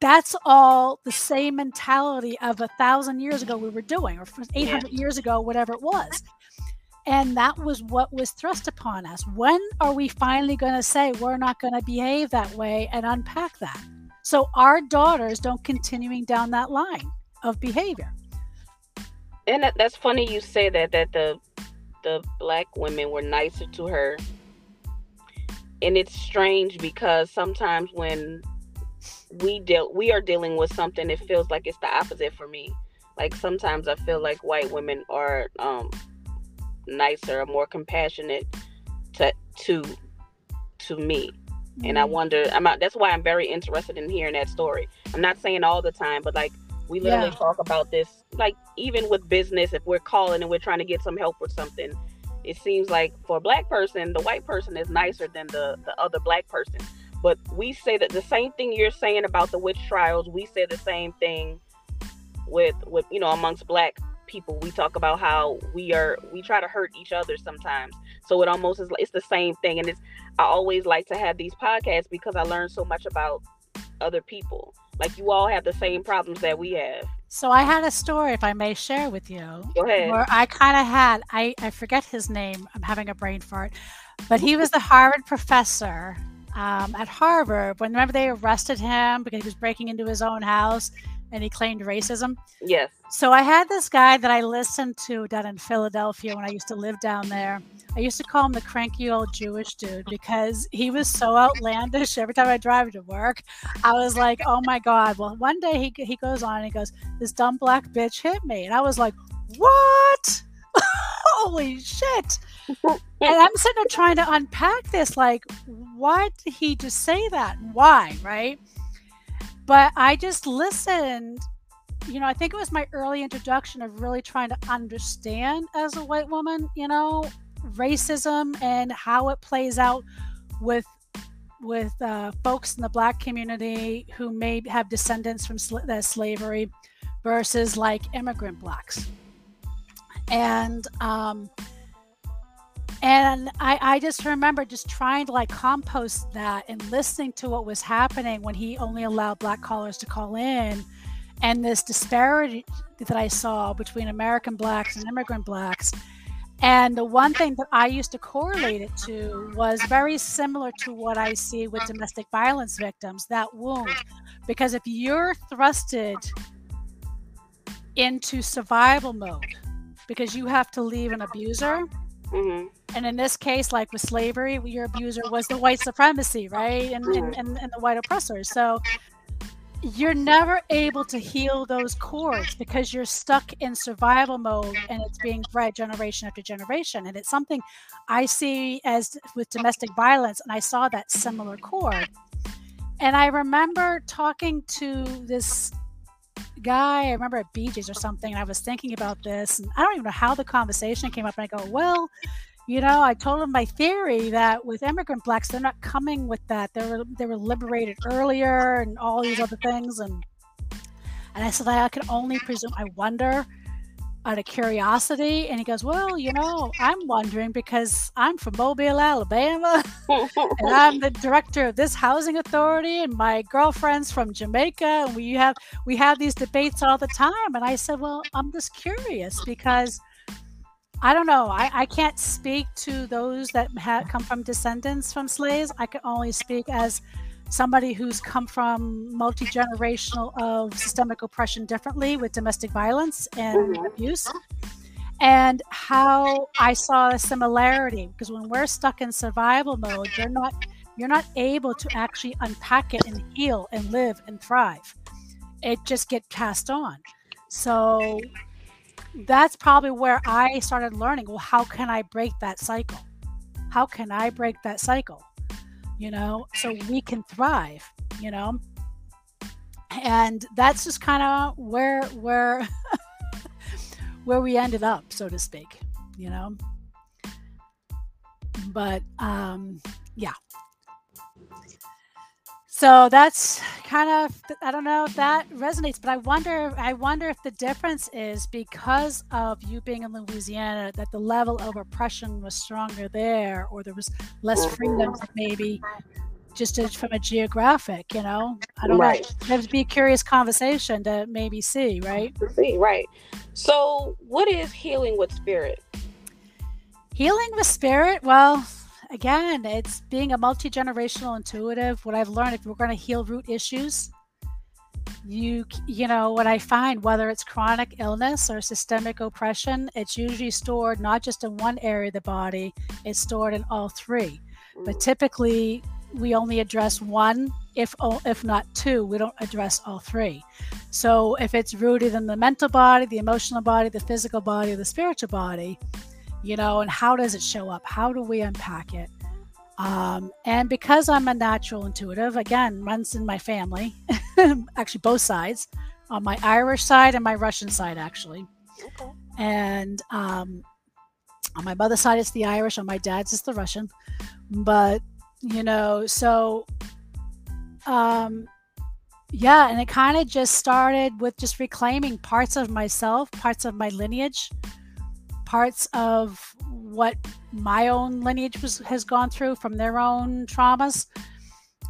That's all the same mentality of a thousand years ago we were doing, or 800 years ago, whatever it was. And that was what was thrust upon us. When are we finally going to say we're not going to behave that way and unpack that? So our daughters don't continuing down that line of behavior. And that, that's funny you say that that the the black women were nicer to her. And it's strange because sometimes when we deal we are dealing with something it feels like it's the opposite for me. Like sometimes I feel like white women are um nicer, more compassionate to to to me. And I Mm. wonder I'm not, that's why I'm very interested in hearing that story. I'm not saying all the time, but like we literally Yeah. talk about this like even with business if we're calling and we're trying to get some help with something it seems like for a black person the white person is nicer than the the other black person but we say that the same thing you're saying about the witch trials we say the same thing with with you know amongst black people. We talk about how we are we try to hurt each other sometimes. So it almost is it's the same thing. And it's i always like to have these podcasts because i learn so much about other people. Like you all have the same problems that we have. So I had a story, if I may share with you. go ahead. where I kind of had I I forget his name. I'm having a brain fart, but he was the Harvard professor um, at Harvard. When remember they arrested him because he was breaking into his own house and he claimed racism. yes So I had this guy that I listened to down in Philadelphia when I used to live down there. I used to call him the cranky old Jewish dude because he was so outlandish. Every time I drive to work, I was like, "Oh my god!" Well, one day he he goes on and he goes, "This dumb black bitch hit me," and I was like, "What? Holy shit!" And I'm sitting there trying to unpack this. Like, why did he just say that? Why? Right? But I just listened you know, I think it was my early introduction of really trying to understand as a white woman, you know, racism and how it plays out with with uh, folks in the black community who may have descendants from sl- uh, slavery versus like immigrant blacks and um, and I, I just remember just trying to like compost that and listening to what was happening when he only allowed black callers to call in and this disparity that I saw between American blacks and immigrant blacks. And the one thing that I used to correlate it to was very similar to what I see with domestic violence victims that wound. Because if you're thrusted into survival mode, because you have to leave an abuser. Mm-hmm. And in this case, like with slavery, your abuser was the white supremacy, right? And, mm-hmm. and, and, and the white oppressors. So you're never able to heal those cords because you're stuck in survival mode and it's being bred generation after generation. And it's something I see as with domestic violence, and I saw that similar cord. And I remember talking to this guy, I remember at Beaches or something, and I was thinking about this, and I don't even know how the conversation came up. And I go, well, you know, I told him my theory that with immigrant blacks, they're not coming with that. They were they were liberated earlier, and all these other things, and and I said I can only presume. I wonder out of curiosity. And he goes, Well, you know, I'm wondering because I'm from Mobile, Alabama, and I'm the director of this housing authority, and my girlfriend's from Jamaica, and we have we have these debates all the time. And I said, Well, I'm just curious because I don't know. I, I can't speak to those that come from descendants from slaves. I can only speak as somebody who's come from multi-generational of systemic oppression differently with domestic violence and mm-hmm. abuse. And how i saw a similarity because when we're stuck in survival mode you're not you're not able to actually unpack it and heal and live and thrive. It just gets passed on. So that's probably where i started learning well how can i break that cycle? How can i break that cycle you know, so we can thrive, you know. And that's just kind of where where where we ended up, so to speak, you know. But um yeah, so that's kind of i don't know if that resonates but i wonder i wonder if the difference is because of you being in louisiana that the level of oppression was stronger there or there was less freedom maybe just from a geographic you know? I don't right. know. That would be a curious conversation to maybe see right? See right. So what is healing with spirit? Healing with spirit? Well again, it's being a multi generational intuitive. What I've learned, if we're going to heal root issues, you you know what I find, whether it's chronic illness or systemic oppression, it's usually stored not just in one area of the body; it's stored in all three. But mm. typically, we only address one, if if not two. We don't address all three. So if it's rooted in the mental body, the emotional body, the physical body, or the spiritual body, you know, and how does it show up? How do we unpack it? Um, and because I'm a natural intuitive, again, runs in my family, actually both sides, on my Irish side and my Russian side, actually. Okay. And um, on my mother's side, it's the Irish. On my dad's, it's the Russian. But you know, so um, yeah, and it kind of just started with just reclaiming parts of myself, parts of my lineage, parts of what my own lineage was, has gone through from their own traumas.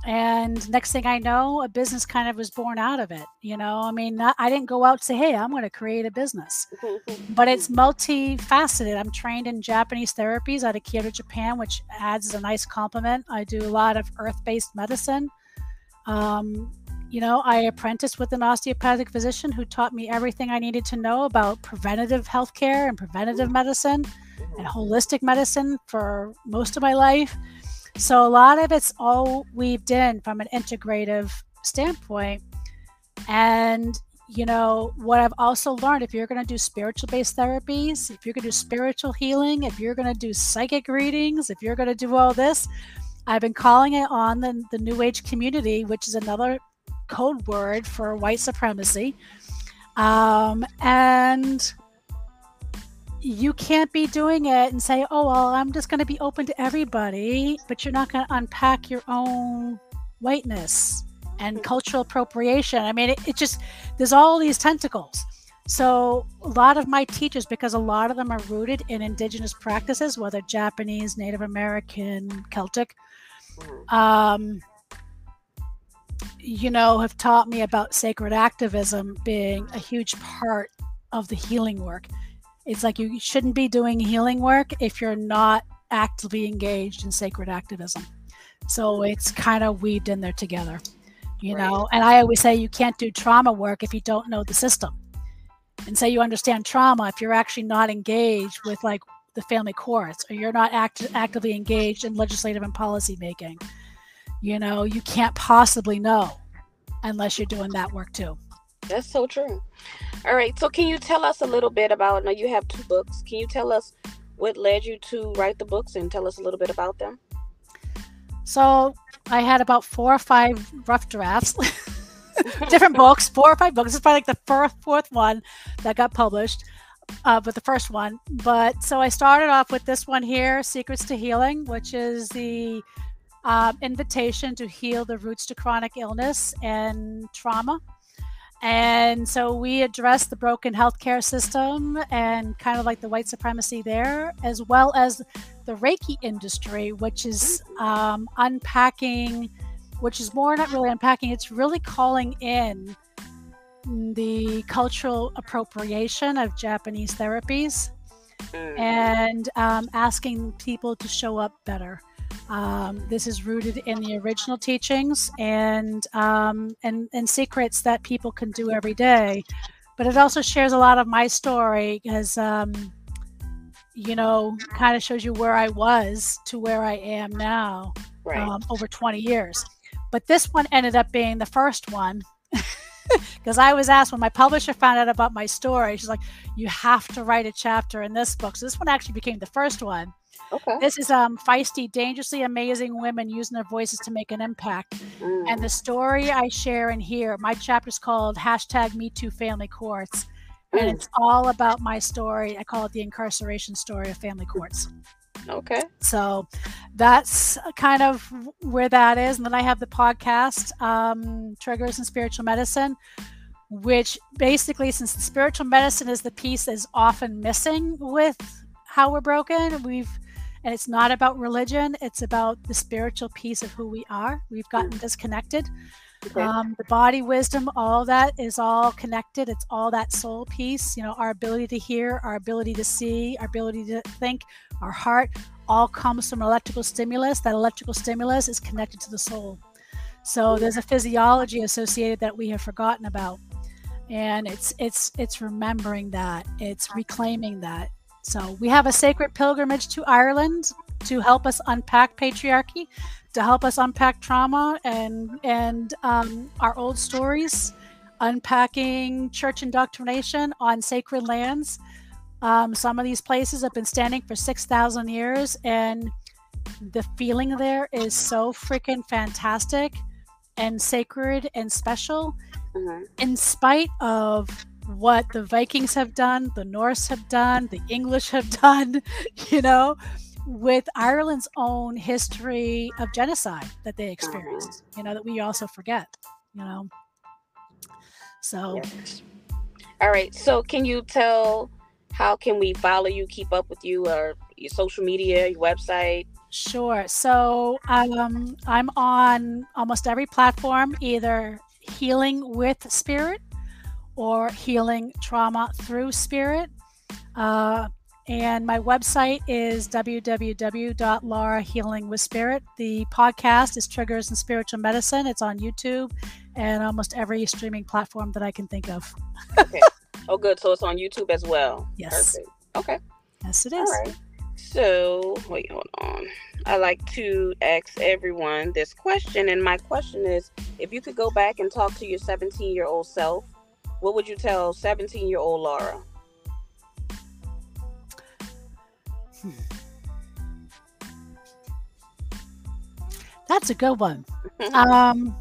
And next thing I know, a business kind of was born out of it. You know, I mean, I didn't go out and say, hey, I'm going to create a business. but it's multifaceted. I'm trained in Japanese therapies out of Kyoto, Japan, which adds a nice complement. I do a lot of earth based medicine. Um, you know, I apprenticed with an osteopathic physician who taught me everything I needed to know about preventative healthcare and preventative medicine and holistic medicine for most of my life. So a lot of it's all weaved in from an integrative standpoint. And you know, what I've also learned if you're going to do spiritual based therapies, if you're going to do spiritual healing, if you're going to do psychic readings, if you're going to do all this, I've been calling it on the, the New Age community, which is another code word for white supremacy. Um, and you can't be doing it and say, oh, well, I'm just going to be open to everybody, but you're not going to unpack your own whiteness and cultural appropriation. I mean, it, it just, there's all these tentacles. So, a lot of my teachers, because a lot of them are rooted in indigenous practices, whether Japanese, Native American, Celtic, um, you know, have taught me about sacred activism being a huge part of the healing work. It's like you shouldn't be doing healing work if you're not actively engaged in sacred activism. So it's kind of weaved in there together, you Right. know. And I always say you can't do trauma work if you don't know the system. And say you understand trauma if you're actually not engaged with like the family courts or you're not act- actively engaged in legislative and policy making. You know, you can't possibly know unless you're doing that work too. That's so true. All right. So, can you tell us a little bit about? Now, you have two books. Can you tell us what led you to write the books and tell us a little bit about them? So I had about four or five rough drafts, different books, four or five books. Is probably like the first, fourth one that got published, uh, but the first one. But so I started off with this one here, Secrets to Healing, which is the um, invitation to heal the roots to chronic illness and trauma. And so we address the broken healthcare system and kind of like the white supremacy there, as well as the Reiki industry, which is um, unpacking, which is more not really unpacking, it's really calling in the cultural appropriation of Japanese therapies Mm. and um, asking people to show up better. Um, this is rooted in the original teachings and, um, and and secrets that people can do every day, but it also shares a lot of my story because um, you know kind of shows you where I was to where I am now right. um, over 20 years. But this one ended up being the first one because I was asked when my publisher found out about my story, she's like, "You have to write a chapter in this book." So this one actually became the first one. Okay. This is um, feisty, dangerously amazing women using their voices to make an impact. Mm. And the story I share in here, my chapter is called hashtag Me Too Family Courts. And Mm. it's all about my story. I call it the incarceration story of family courts. okay. So that's kind of where that is. And then I have the podcast, um, Triggers and Spiritual Medicine, which basically, since the spiritual medicine is the piece that is often missing with how we're broken, we've and it's not about religion, it's about the spiritual piece of who we are. We've gotten disconnected. Okay. Um, the body wisdom, all that is all connected. It's all that soul piece. You know, our ability to hear, our ability to see, our ability to think, our heart, all comes from electrical stimulus. That electrical stimulus is connected to the soul. So there's a physiology associated that we have forgotten about, and it's it's it's remembering that. It's reclaiming that. So we have a sacred pilgrimage to Ireland to help us unpack patriarchy, to help us unpack trauma and and um, our old stories, unpacking church indoctrination on sacred lands. Um, some of these places have been standing for six thousand years, and the feeling there is so freaking fantastic and sacred and special Mhm. in spite of what the Vikings have done, the Norse have done, the English have done, you know, with Ireland's own history of genocide that they experienced, you know, that we also forget, you know. So, Yes. All right. So, can you tell how can we follow you, keep up with you, or your social media, your website? Sure. So um, I'm on almost every platform, either healing with spirit or healing trauma through spirit. Uh, and my website is www.laurahealingwithspirit. The podcast is Triggers and Spiritual Medicine. It's on YouTube and almost every streaming platform that I can think of. Oh, good. So it's on YouTube as well. Yes. Perfect. Okay. Yes, it All is. right. So, wait, hold on. I like to ask everyone this question, and my question is: If you could go back and talk to your 17-year-old self, what would you tell 17-year-old Laura? That's a good one. um,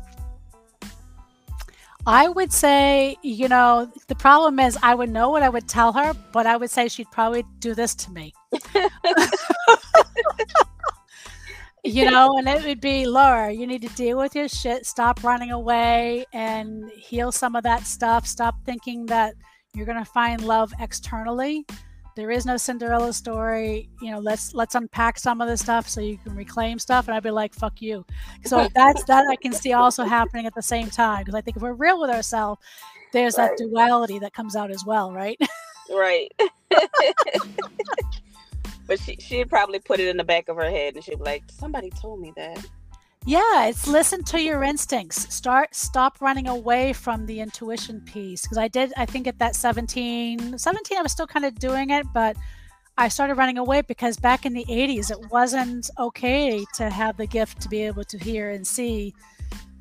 I would say, you know, the problem is I would know what I would tell her, but I would say she'd probably do this to me. you know, and it would be Laura, you need to deal with your shit, stop running away and heal some of that stuff. Stop thinking that you're going to find love externally. There is no Cinderella story. You know, let's let's unpack some of the stuff so you can reclaim stuff. And I'd be like, "Fuck you." So that's that I can see also happening at the same time because I think if we're real with ourselves, there's right. that duality that comes out as well, right? Right. but she she'd probably put it in the back of her head and she'd be like, "Somebody told me that." Yeah, it's listen to your instincts. Start stop running away from the intuition piece because I did I think at that 17 17 I was still kind of doing it, but I started running away because back in the 80s it wasn't okay to have the gift to be able to hear and see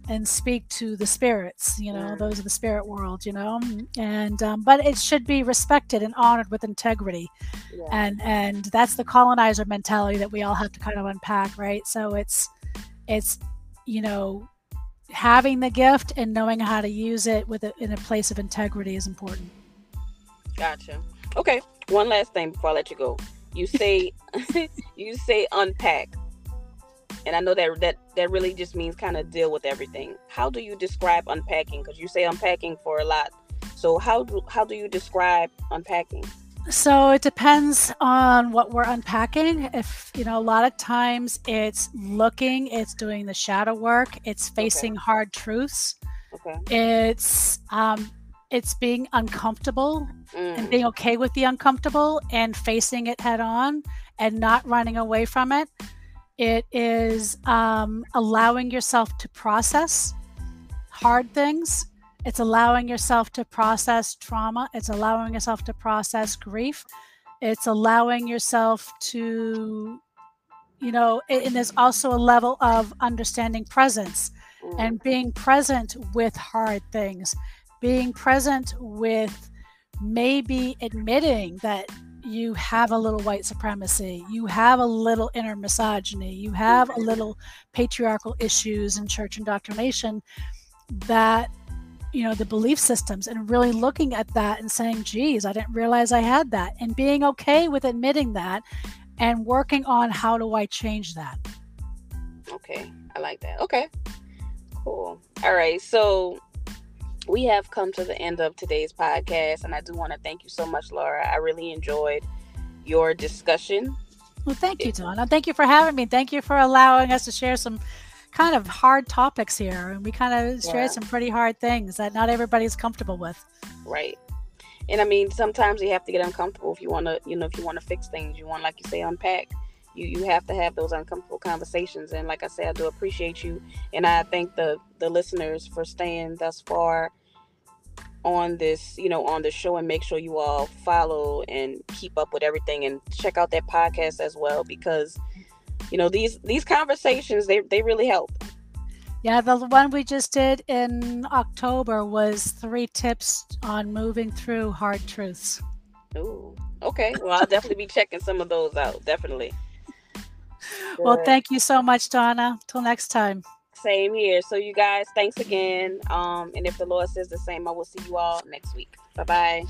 and speak to the spirits, you know, those of the spirit world, you know. And um, but it should be respected and honored with integrity. Yeah. And and that's the colonizer mentality that we all have to kind of unpack, right? So it's it's you know having the gift and knowing how to use it with it in a place of integrity is important gotcha okay one last thing before i let you go you say you say unpack and i know that that that really just means kind of deal with everything how do you describe unpacking because you say unpacking for a lot so how do how do you describe unpacking so it depends on what we're unpacking. If, you know, a lot of times it's looking, it's doing the shadow work, it's facing okay. hard truths. Okay. It's um it's being uncomfortable mm. and being okay with the uncomfortable and facing it head on and not running away from it. It is um, allowing yourself to process hard things it's allowing yourself to process trauma. It's allowing yourself to process grief. It's allowing yourself to, you know, and there's also a level of understanding presence and being present with hard things, being present with maybe admitting that you have a little white supremacy, you have a little inner misogyny, you have a little patriarchal issues in church indoctrination that you know the belief systems and really looking at that and saying geez i didn't realize i had that and being okay with admitting that and working on how do i change that. Okay i like that. Okay cool. All right so we have come to the end of today's podcast and i do want to thank you so much laura i really enjoyed your discussion well thank you donna thank you for having me thank you for allowing us to share some kind of hard topics here, and we kind of shared yeah. some pretty hard things that not everybody's comfortable with. Right. And I mean, sometimes you have to get uncomfortable if you want to, you know, if you want to fix things, you want, like you say, unpack. You you have to have those uncomfortable conversations. And like I said, I do appreciate you, and I thank the the listeners for staying thus far on this, you know, on the show and make sure you all follow and keep up with everything and check out that podcast as well because you know these these conversations they they really help. Yeah the one we just did in october was three tips on moving through hard truths. Ooh, okay. Well i'll definitely be checking some of those out definitely well thank you so much donna. Till next time. Same here. So you guys thanks again. Um and if the lord says the same i will see you all next week. Bye bye